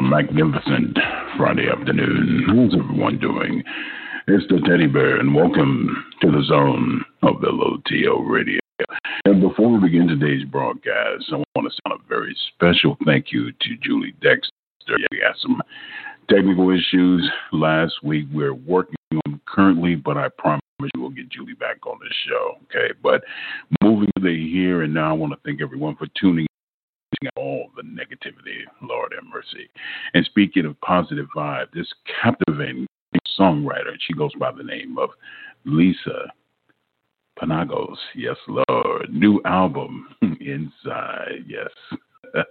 Magnificent Friday afternoon. How's everyone doing? It's the teddy bear, and welcome to the zone of LOTL Radio. And before we begin today's broadcast, I want to send a very special thank you to Julie Dexter. We had some technical issues last week. We're working on currently, but I promise we'll get Julie back on the show. Okay, but moving to the here and now, I want to thank everyone for tuning the negativity, Lord have mercy. And speaking of positive vibe, this captivating songwriter, she goes by the name of Lisa Panagos. Yes, Lord. New album, Inside. Yes.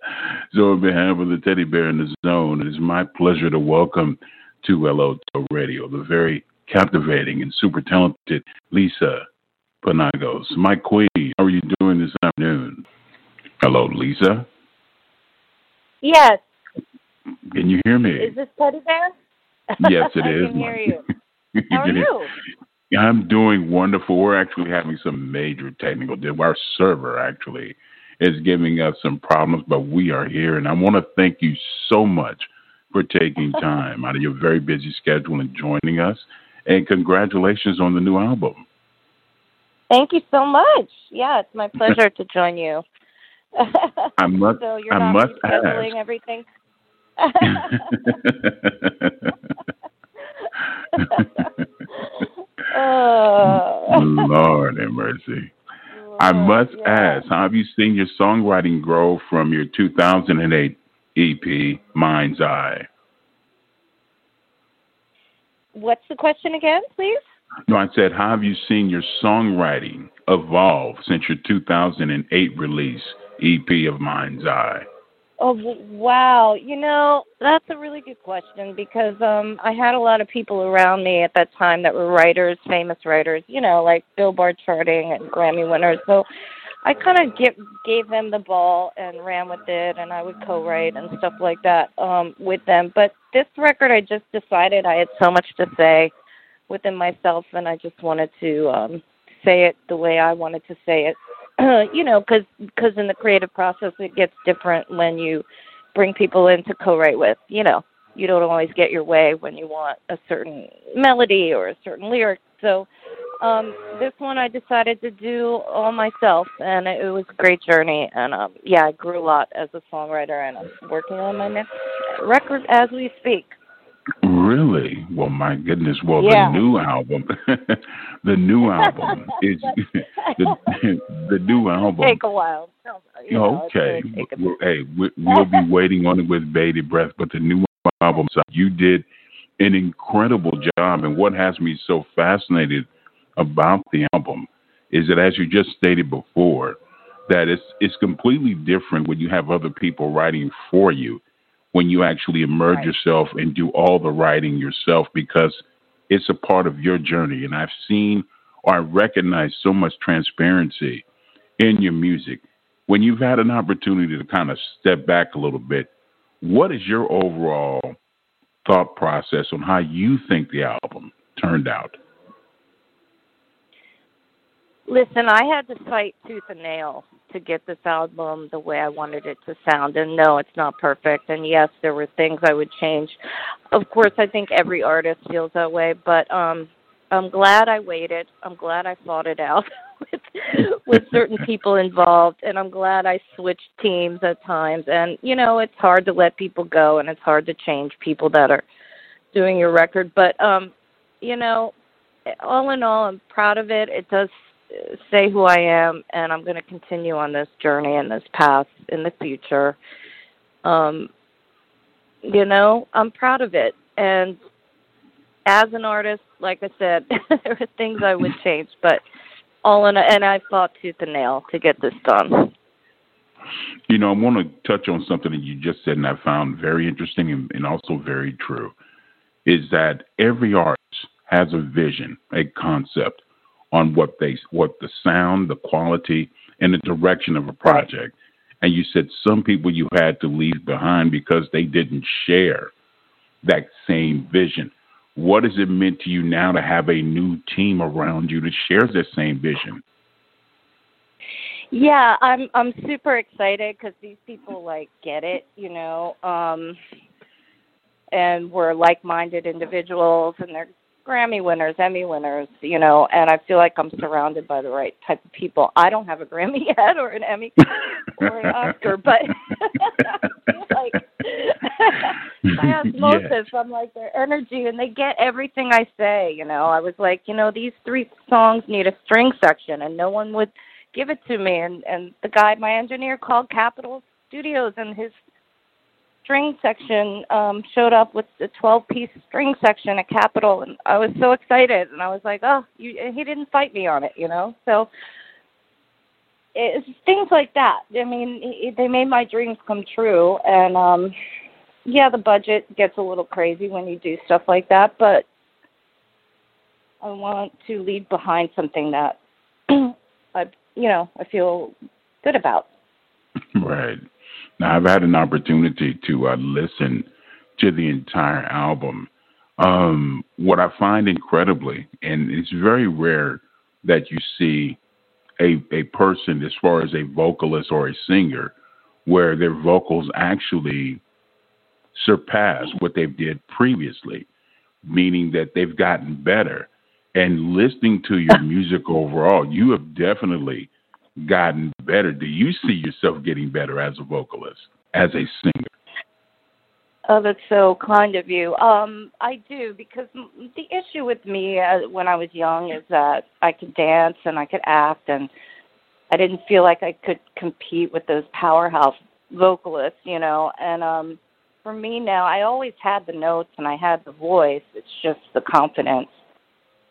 so, on behalf of the Teddy Bear in the Zone, it is my pleasure to welcome to LO Radio the very captivating and super talented Lisa Panagos. My queen, how are you doing this afternoon? Hello, Lisa. Yes. Can you hear me? Is this Teddy Bear? Yes, it is. I can hear you. you How are you? I'm doing wonderful. We're actually having some major technical. Our server actually is giving us some problems, but we are here, and I want to thank you so much for taking time out of your very busy schedule and joining us. And congratulations on the new album. Thank you so much. Yeah, it's my pleasure to join you. I must. so you're I not must ask. everything. oh. Lord have mercy. Lord, I must yeah. ask, how have you seen your songwriting grow from your 2008 EP, Mind's Eye? What's the question again, please? No, I said, how have you seen your songwriting evolve since your 2008 release, EP of Mind's Eye? Oh wow! You know that's a really good question because um I had a lot of people around me at that time that were writers, famous writers, you know, like Billboard charting and Grammy winners. So I kind of give gave them the ball and ran with it, and I would co-write and stuff like that um with them. But this record, I just decided I had so much to say within myself, and I just wanted to um say it the way I wanted to say it you know, because cause in the creative process it gets different when you bring people in to co-write with. You know, you don't always get your way when you want a certain melody or a certain lyric. So um this one I decided to do all myself and it, was a great journey and um yeah, I grew a lot as a songwriter and I'm working on my next record as we speak. Really? Well, my goodness. Well, yeah. the new album, the new album is the, the new album. Take a while. You know, okay. Well, hey, we, we'll be waiting on it with bated breath. But the new album, so you did an incredible job. And what has me so fascinated about the album is that, as you just stated before, that it's it's completely different when you have other people writing for you when you actually immerse right. yourself and do all the writing yourself because it's a part of your journey. And I've seen or I recognize so much transparency in your music. When you've had an opportunity to kind of step back a little bit, what is your overall thought process on how you think the album turned out? Listen, I had to fight tooth and nail to get this album the way I wanted it to sound. And no, it's not perfect. And yes, there were things I would change. Of course, I think every artist feels that way, but um I'm glad I waited. I'm glad I fought it out with with certain people involved and I'm glad I switched teams at times. And you know, it's hard to let people go and it's hard to change people that are doing your record, but um you know, all in all, I'm proud of it. It does say who I am, and I'm going to continue on this journey and this path in the future. Um, you know, I'm proud of it, and as an artist, like I said, there are things I would change, but all in, a, and I fought tooth and nail to get this done. You know, I want to touch on something that you just said, and I found very interesting and, and also very true. Is that every artist has a vision, a concept on what they, what the sound, the quality, and the direction of a project. Right. And you said some people you had to leave behind because they didn't share that same vision. What has it meant to you now to have a new team around you that shares that same vision? Yeah, I'm I'm super excited because these people like get it, you know, um, and we're like-minded individuals, and they're Grammy winners, Emmy winners, you know, and I feel like I'm surrounded by the right type of people. I don't have a Grammy yet or an Emmy or an Oscar, but like I osmosis, I'm like their energy and they get everything I say, you know. I was like, you know, these three songs need a string section and no one would give it to me and and the guy my engineer called Capitol Studios and his string section um showed up with the 12 piece string section at Capitol and I was so excited and I was like, "Oh, you he didn't fight me on it, you know?" So it's things like that. I mean, it, they made my dreams come true and um yeah, the budget gets a little crazy when you do stuff like that, but I want to leave behind something that I you know, I feel good about. Right. Now, I've had an opportunity to uh, listen to the entire album. Um, what I find incredibly, and it's very rare that you see a, a person, as far as a vocalist or a singer, where their vocals actually surpass what they did previously, meaning that they've gotten better. And listening to your music overall, you have definitely gotten better? Do you see yourself getting better as a vocalist, as a singer? Oh, that's so kind of you. Um, I do because the issue with me uh, when I was young is that I could dance and I could act, and I didn't feel like I could compete with those powerhouse vocalists, you know. And um, for me now, I always had the notes and I had the voice. It's just the confidence.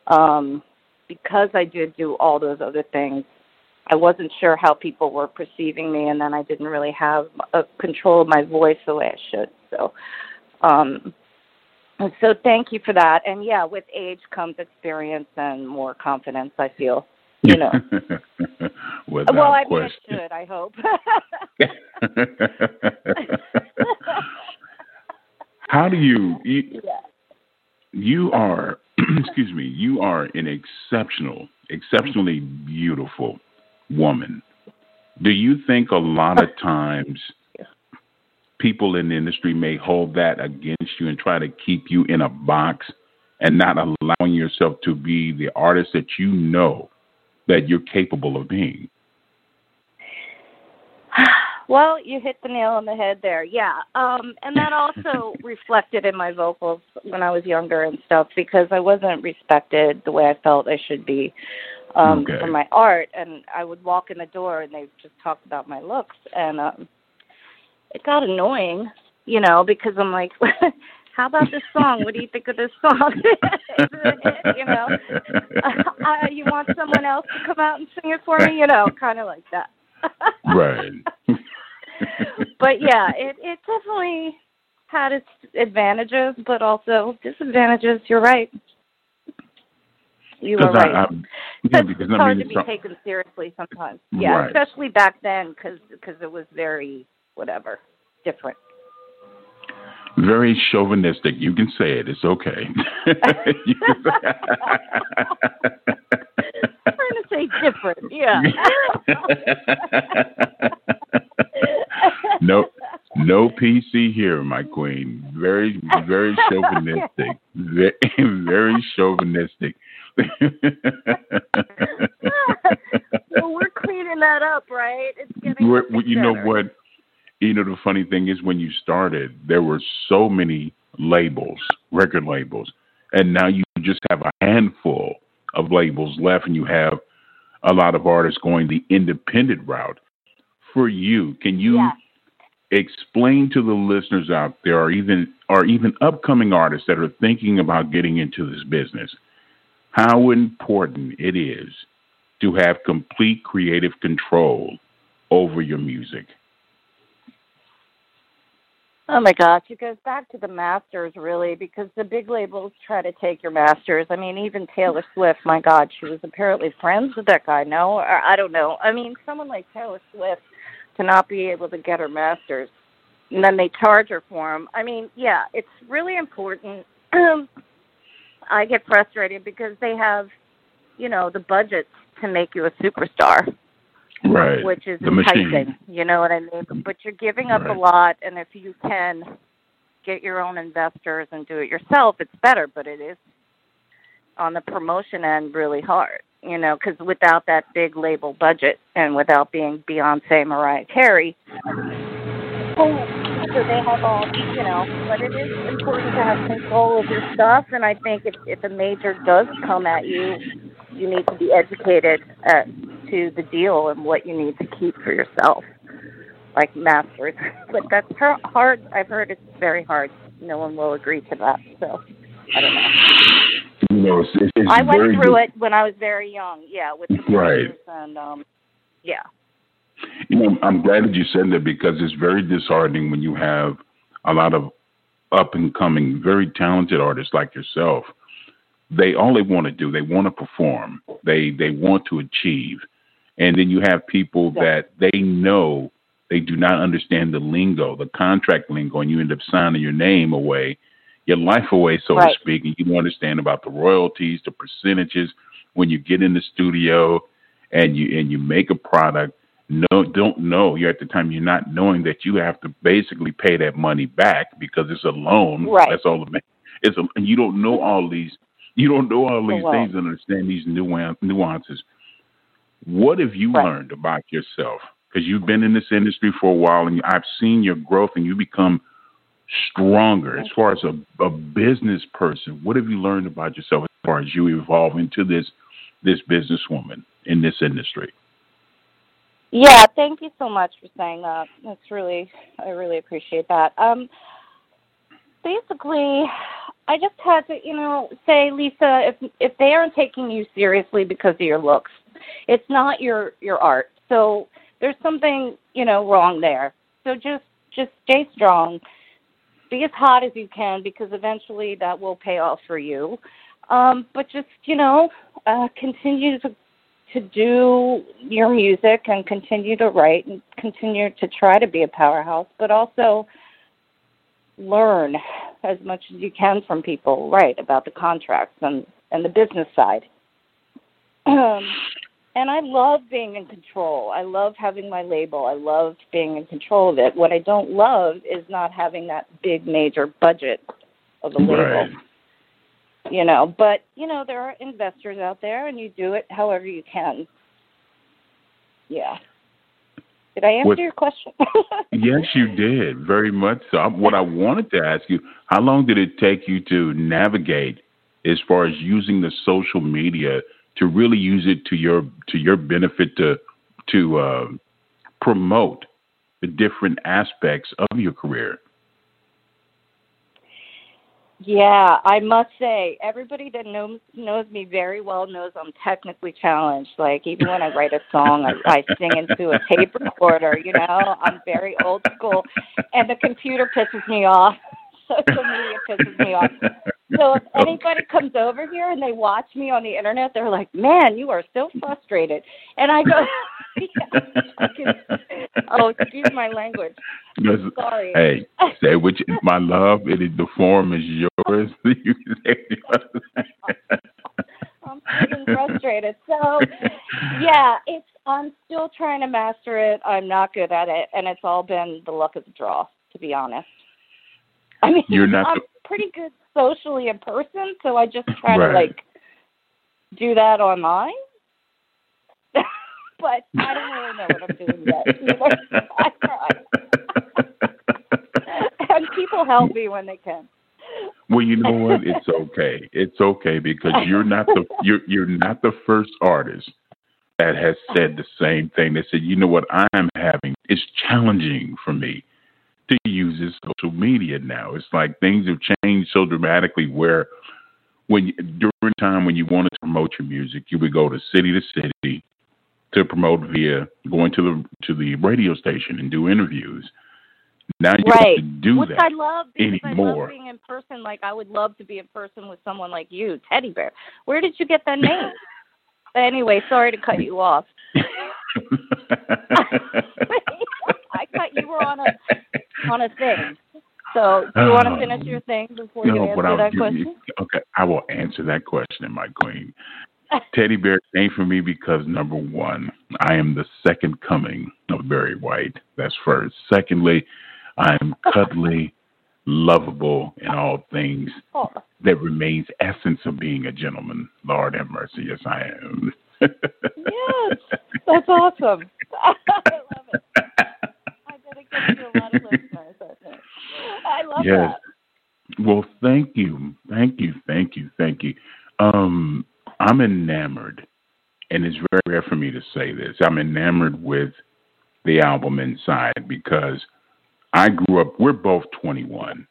Um, because I did do all those other things, I wasn't sure how people were perceiving me, and then I didn't really have a control of my voice the way I should. So, um, so thank you for that. And yeah, with age comes experience and more confidence. I feel, you know. well, I mean, it should. I hope. how do you? You, yeah. you are. excuse me. You are an exceptional, exceptionally beautiful woman. Do you think a lot of times people in the industry may hold that against you and try to keep you in a box and not allowing yourself to be the artist that you know that you're capable of being? Well, you hit the nail on the head there. Yeah. Um and that also reflected in my vocals when I was younger and stuff because I wasn't respected the way I felt I should be um okay. for my art and I would walk in the door and they just talk about my looks and um it got annoying, you know, because I'm like how about this song? What do you think of this song? you know, uh, you want someone else to come out and sing it for me? You know, kind of like that. right. but yeah, it it definitely had its advantages, but also disadvantages. You're right. You were right. I, I, yeah, because it's hard to be taken seriously sometimes. Yeah, right. especially back then, because because it was very whatever different. Very chauvinistic. You can say it. It's okay. I'm trying to say different. Yeah. no, no PC here, my queen. Very, very chauvinistic. Very, very chauvinistic. well, we're cleaning that up, right? It's getting. We're, you know what? You know the funny thing is when you started, there were so many labels, record labels, and now you just have a handful of labels left, and you have a lot of artists going the independent route. For you, can you yeah. explain to the listeners out there, or even or even upcoming artists that are thinking about getting into this business, how important it is to have complete creative control over your music? Oh my gosh, it goes back to the masters really because the big labels try to take your masters. I mean, even Taylor Swift, my God, she was apparently friends with that guy. No, or I don't know. I mean, someone like Taylor Swift to not be able to get her masters, and then they charge her for them. I mean, yeah, it's really important. Um, I get frustrated because they have, you know, the budgets to make you a superstar right. which is the enticing. machine. You know what I mean? But you're giving up Right. a lot, and if you can get your own investors and do it yourself, it's better. But it is on the promotion end really hard. You know, because without that big label budget and without being Beyonce, Mariah Carey, so they have all, you know. But it is important to have control of your stuff, and I think if if a major does come at you, you need to be educated uh, to the deal and what you need to keep for yourself, like masters. But that's har- hard. I've heard it's very hard. No one will agree to that. So I don't know. You know, it's, it's, I went through di- it when I was very young. Yeah, with the Right. and um, yeah. You know, I'm glad that you said that because it's very disheartening when you have a lot of up and coming, very talented artists like yourself. They all they want to do, they want to perform, they they want to achieve, and then you have people Yeah. that they know they do not understand the lingo, the contract lingo, and you end up signing your name away, your life away, so Right. to speak, and you don't understand about the royalties, the percentages when you get in the studio and you and you make a product no don't know you're at the time you're not knowing that you have to basically pay that money back because it's a loan Right. that's all it it's a and you don't know all these you don't know all a these loan. things and understand these nuan- nuances what have you Right. learned about yourself because you've been in this industry for a while and i've seen your growth and you become stronger as far as a, a business person what have you learned about yourself as far as you evolve into this this businesswoman in this industry Yeah, thank you so much for saying that. That's really, I really appreciate that. Um, basically, I just had to, you know, say, Lisa, if if they aren't taking you seriously because of your looks, it's not your your art. So there's something, you know, wrong there. So just just stay strong, be as hot as you can because eventually that will pay off for you. Um, but just you know, uh, continue to to do your music and continue to write and continue to try to be a powerhouse, but also learn as much as you can from people, right, about the contracts and, and the business side. Um, and I love being in control. I love having my label. I love being in control of it. What I don't love is not having that big major budget of a label Right. You know but you know there are investors out there and you do it however you can yeah did i answer your question Yes, you did very much so. I- What I wanted to ask you: How long did it take you to navigate as far as using the social media to really use it to your to your benefit to to uh, promote the different aspects of your career? Yeah i must say everybody that knows knows me very well knows i'm technically challenged. Like even when i write a song i, I sing into a tape recorder you know? I'm very old school. And the computer pisses me off. Social media pisses me off So if anybody comes over here and they watch me on the internet, they're like, "Man, you are so frustrated," and I go, yeah, fucking- "Oh, excuse my language. Yes. Sorry." Hey, say which my love. It is the form is yours. You can say- I'm frustrated. So, yeah, it's I'm still trying to master it. I'm not good at it, and it's all been the luck of the draw, to be honest. I mean, You're not I'm the- pretty good socially in person, so I just try Right. to like do that online. but I don't really know what I'm doing yet. either. I try. and people help me when they can. Well, you know what? It's okay. It's okay because you're not the you're you're not the first artist that has said the same thing. They said, you know what I'm having? It's challenging for me to use this social media now. It's like things have changed so dramatically where when during time when you wanted to promote your music, you would go to city to city to promote via going to the to the radio station and do interviews. Now you right. have to do Which that I love anymore. I love being in person. Like I would love to be in person with someone like you, Teddy Bear. Where did you get that name? but anyway, sorry to cut you off. I thought you were on a on a thing. So, do you want to uh, finish your thing before you answer that question? you, okay, I will answer that question, my queen. Teddy Bear ain't for me because number one, I am the second coming of Barry White. That's first. Secondly, I am cuddly, lovable in all things Oh, that remains essence of being a gentleman. Lord have mercy, yes I am. yes, that's awesome. I love it. I bet it gets you a lot of listeners. I think. I love Yes. that. Well, thank you, thank you, thank you, thank you. Um, I'm enamored, and it's very rare for me to say this. I'm enamored with the album Inside because I grew up. We're both 21,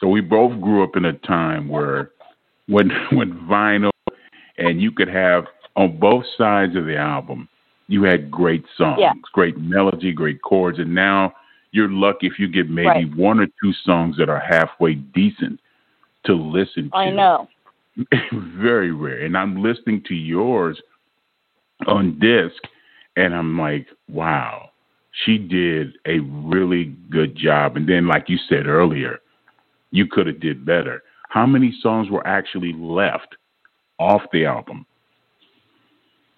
so we both grew up in a time where when when vinyl and you could have on both sides of the album, you had great songs, Yeah. great melody, great chords, and now you're lucky if you get maybe right. one or two songs that are halfway decent to listen to. I know. Very rare. And I'm listening to yours on disc, and I'm like, wow, she did a really good job. And then, like you said earlier, you could have did better. How many songs were actually left off the album?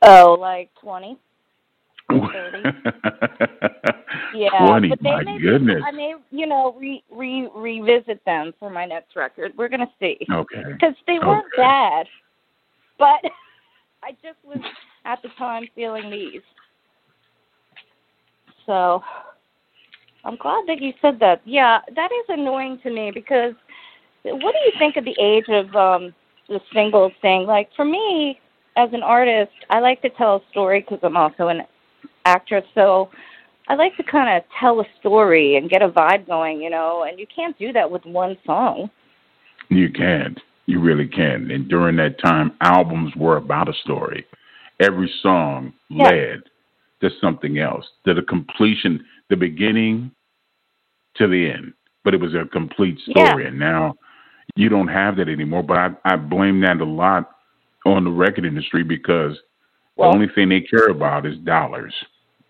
Oh, like 20. Yeah, 20, but they my may goodness. I may, you know, re, re revisit them for my next record. We're gonna see Okay. because they weren't Okay. bad, but I just was at the time feeling these. So I'm glad that you said that. Yeah, that is annoying to me because what do you think of the age of um the singles thing? Like for me, as an artist, I like to tell a story because I'm also an actress. So I like to kind of tell a story and get a vibe going, you know. And you can't do that with one song. You can't. You really can't. And during that time, albums were about a story. Every song Yeah. led to something else, to the completion, the beginning to the end. But it was a complete story. And now you don't have that anymore. But I, I blame that a lot on the record industry because Well- the only thing they care about is dollars.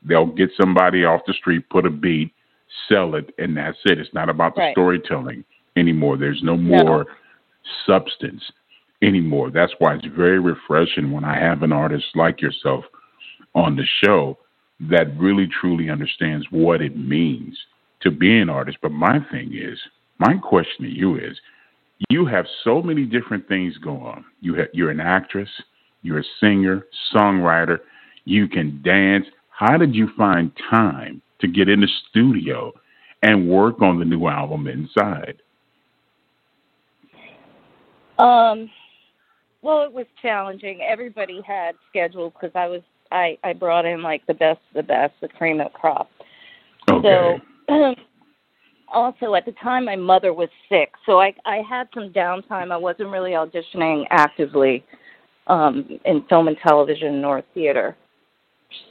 They'll get somebody off the street, put a beat, sell it, and that's it. It's not about the Right. storytelling anymore. There's no No. more substance anymore. That's why it's very refreshing when I have an artist like yourself on the show that really truly understands what it means to be an artist. But my thing is, my question to you is, you have so many different things going on. You have, you're an actress, you're a singer, songwriter, you can dance. How did you find time to get in the studio and work on the new album Inside? Um, well, it was challenging. Everybody had schedules because I was I I brought in like the best of the best, the cream of crop. Okay. So also at the time my mother was sick, so I I had some downtime. I wasn't really auditioning actively um in film and television or theater.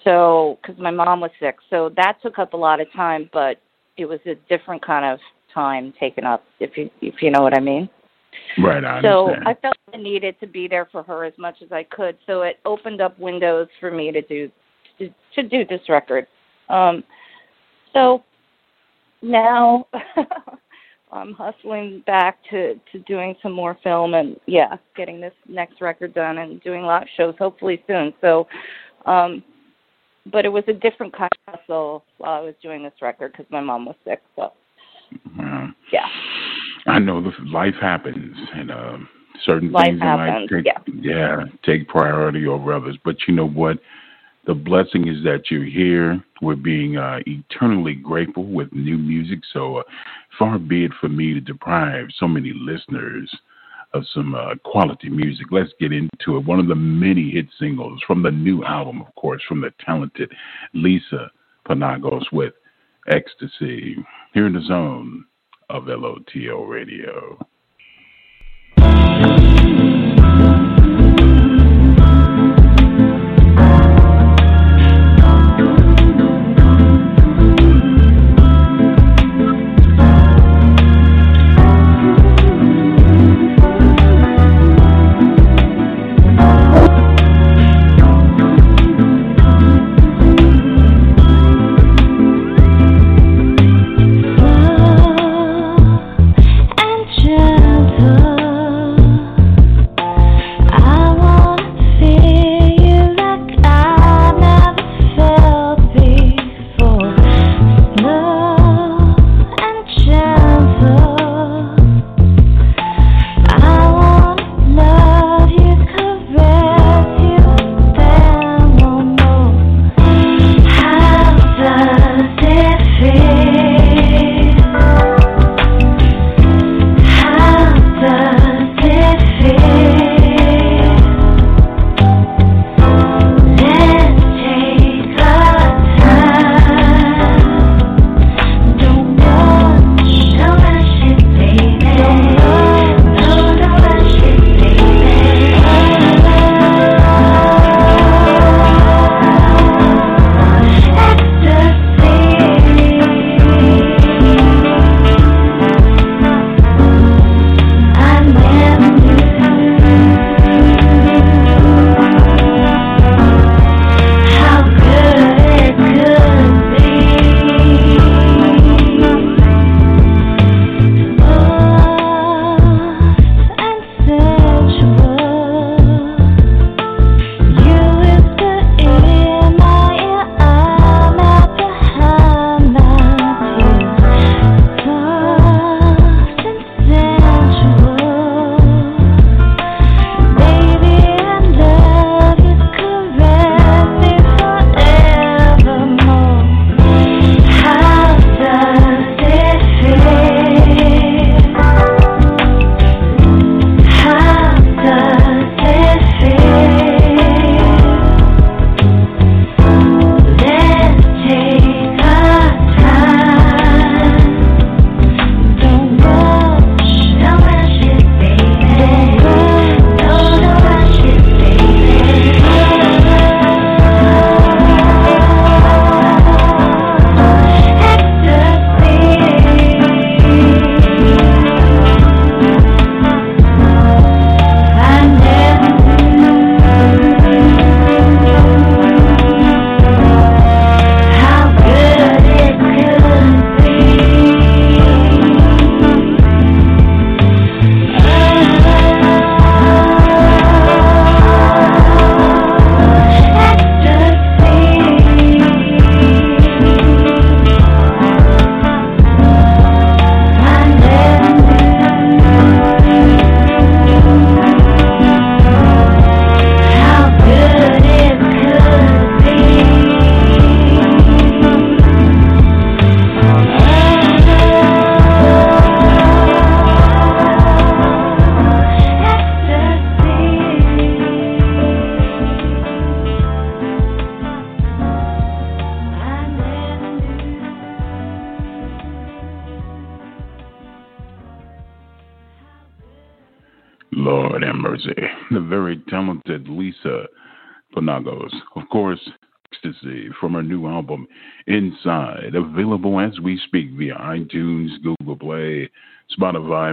So cuz my mom was sick. So that took up a lot of time, but it was a different kind of time taken up if you if you know what I mean. right, I So understand. I felt I needed to be there for her as much as I could. So it opened up windows for me to do to, to do this record. Um, so now I'm hustling back to to doing some more film and yeah, getting this next record done and doing live shows hopefully soon. So, um, but it was a different kind of hustle while I was doing this record because my mom was sick. So Well, yeah. I know the life happens, and um, certain Life things that might happens, take yeah. yeah take priority over others. But you know what? The blessing is that you're here. We're being uh, eternally grateful with new music. So uh, far be it for me to deprive so many listeners of some uh, quality music. Let's get into it. One of the many hit singles from the new album, of course, from the talented Lisa Panagos with Ecstasy. Here in the zone of LOTL Radio.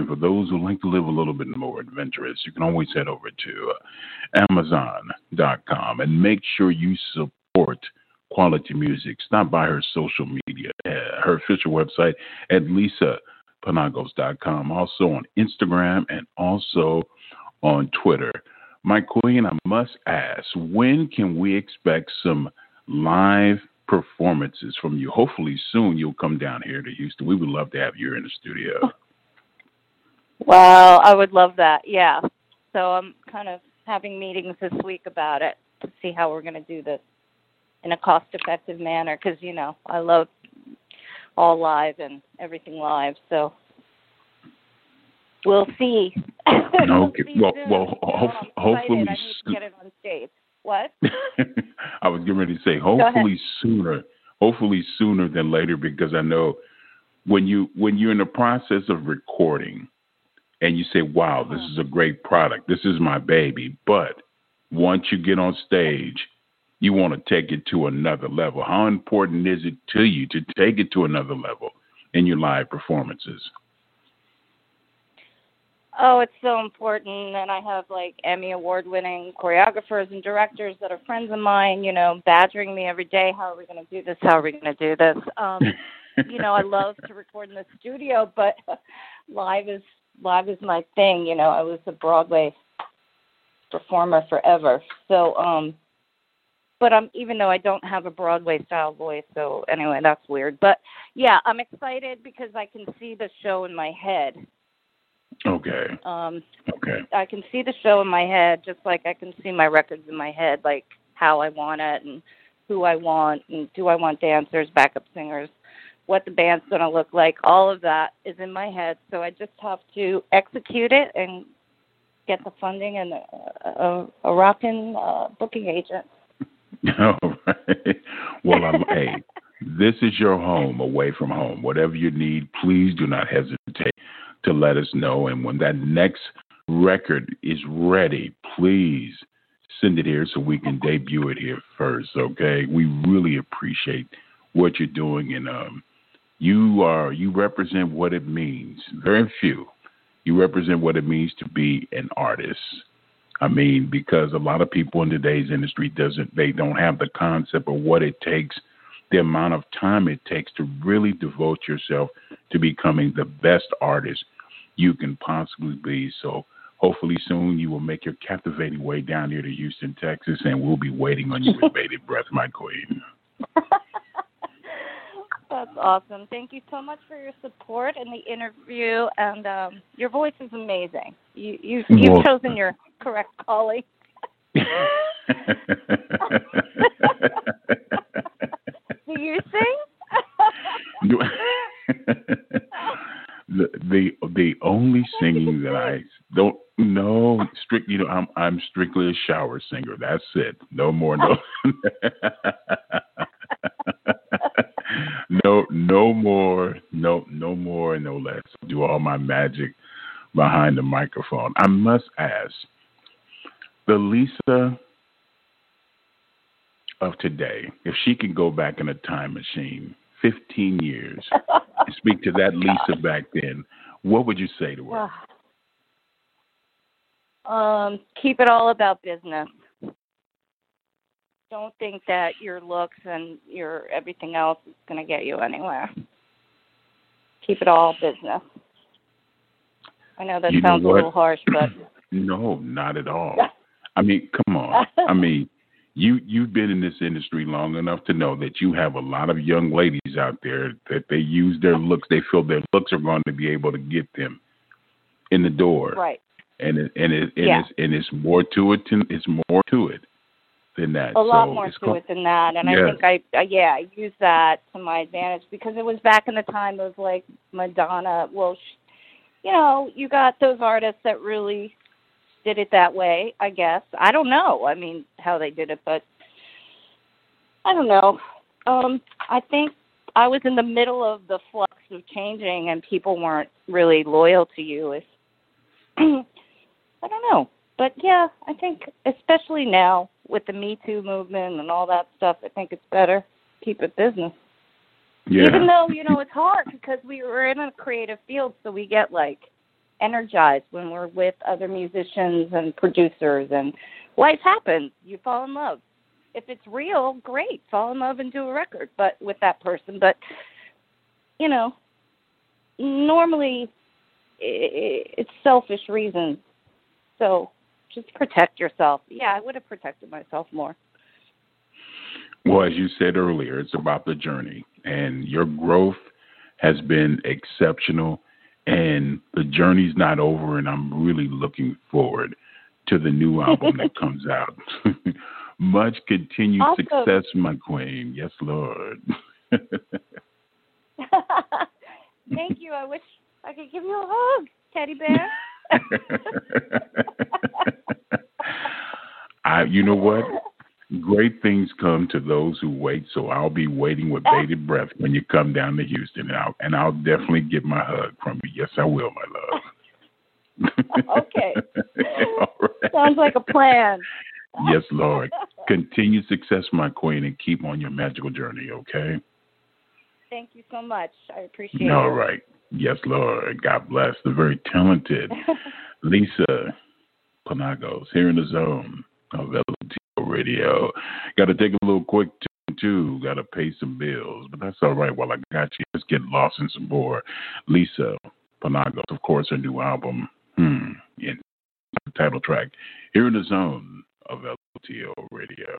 For those who like to live a little bit more adventurous, you can always head over to uh, Amazon.com and make sure you support quality music. Stop by her social media, uh, her official website at lisapanagos.com, also on Instagram and also on Twitter. My queen, I must ask, when can we expect some live performances from you? Hopefully soon you'll come down here to Houston. We would love to have you in the studio. Well, I would love that. Yeah. So I'm kind of having meetings this week about it to see how we're going to do this in a cost-effective manner because you know I love all live and everything live. So we'll see. okay. well, well, ho- hopefully, I need get it on stage. What? I was getting ready to say, hopefully sooner, hopefully sooner than later, because I know when you when you're in the process of recording, and you say, "Wow, this uh-huh. is a great product. This is my baby," but once you get on stage, you want to take it to another level. How important is it to you to take it to another level in your live performances? Oh, it's so important. And I have like Emmy award winning choreographers and directors that are friends of mine, you know, badgering me every day. How are we going to do this? How are we going to do this? Um, you know, I love to record in the studio, but live is live is my thing. You know, I was a Broadway performer forever. So, um, but I'm even though I don't have a Broadway style voice, so anyway, that's weird. But yeah, I'm excited because I can see the show in my head. Okay. Um, okay. I can see the show in my head, just like I can see my records in my head, like how I want it and who I want, and do I want dancers, backup singers, what the band's going to look like. All of that is in my head, so I just have to execute it and get the funding and a, a, a rockin' uh, booking agent. All right. Well, I'm, hey, this is your home away from home. Whatever you need, please do not hesitate to let us know. And when that next record is ready, please send it here so we can debut it here first. Okay? We really appreciate what you're doing, and um, you are you represent what it means. Very few. You represent what it means to be an artist. I mean, because a lot of people in today's industry doesn't they don't have the concept of what it takes, the amount of time it takes to really devote yourself to becoming the best artist you can possibly be. So hopefully soon you will make your captivating way down here to Houston, Texas, and we'll be waiting on you with bated breath, my queen. That's awesome. Thank you so much for your support and the interview. And um, your voice is amazing. You, you, you've well, chosen your correct calling. Do you sing? The the only singing that I don't know strict you know I'm I'm strictly a shower singer. That's it. No more no no, no more, no, no more, no less. Do all my magic behind the microphone. I must ask the Lisa of today, if she could go back in a time machine, 15 years, speak to that Lisa back then, what would you say to her? Um, keep it all about business don't think that your looks and your everything else is going to get you anywhere. Keep it all business. I know that you sounds a little harsh, but no, not at all. I mean, come on. I mean, you you've been in this industry long enough to know that you have a lot of young ladies out there that they use their looks. They feel their looks are going to be able to get them in the door. Right. And it, and it, and yeah. it's and it's more to it. It's more to it than that. A lot so more to called, it than that, and yeah. I think I, uh, yeah, I use that to my advantage because it was back in the time of like Madonna. Well, sh- you know, you got those artists that really did it that way. I guess I don't know. I mean, how they did it, but I don't know. Um, I think I was in the middle of the flux of changing, and people weren't really loyal to you. If I don't know, but yeah, I think especially now with the Me Too movement and all that stuff, I think it's better keep it business. Yeah. Even though you know it's hard because we were in a creative field, so we get like energized when we're with other musicians and producers, and life happens. You fall in love. If it's real, great, fall in love and do a record, but with that person. But you know, normally it's selfish reasons. So just protect yourself. Yeah, I would have protected myself more. Well, as you said earlier, it's about the journey, and your growth has been exceptional, and the journey's not over and I'm really looking forward to the new album that comes out. Much continued also, success, my queen. Yes, Lord. Thank you. I wish I could give you a hug, teddy bear. I you know what? Great things come to those who wait. So I'll be waiting with bated breath when you come down to Houston, and I'll and I'll definitely get my hug from you. Yes, I will, my love. okay. right. Sounds like a plan. yes, Lord. Continued success, my queen, and keep on your magical journey. Okay. Thank you so much. I appreciate All it. All right. Yes, Lord. God bless the very talented Lisa Panagos here in the zone of Radio. Got to take a little quick tune, too. Got to pay some bills, but that's all right. While I got you, let's get lost in some more. Lisa Panagos, of course, her new album, hmm, in title track, here in the zone of LOTL Radio.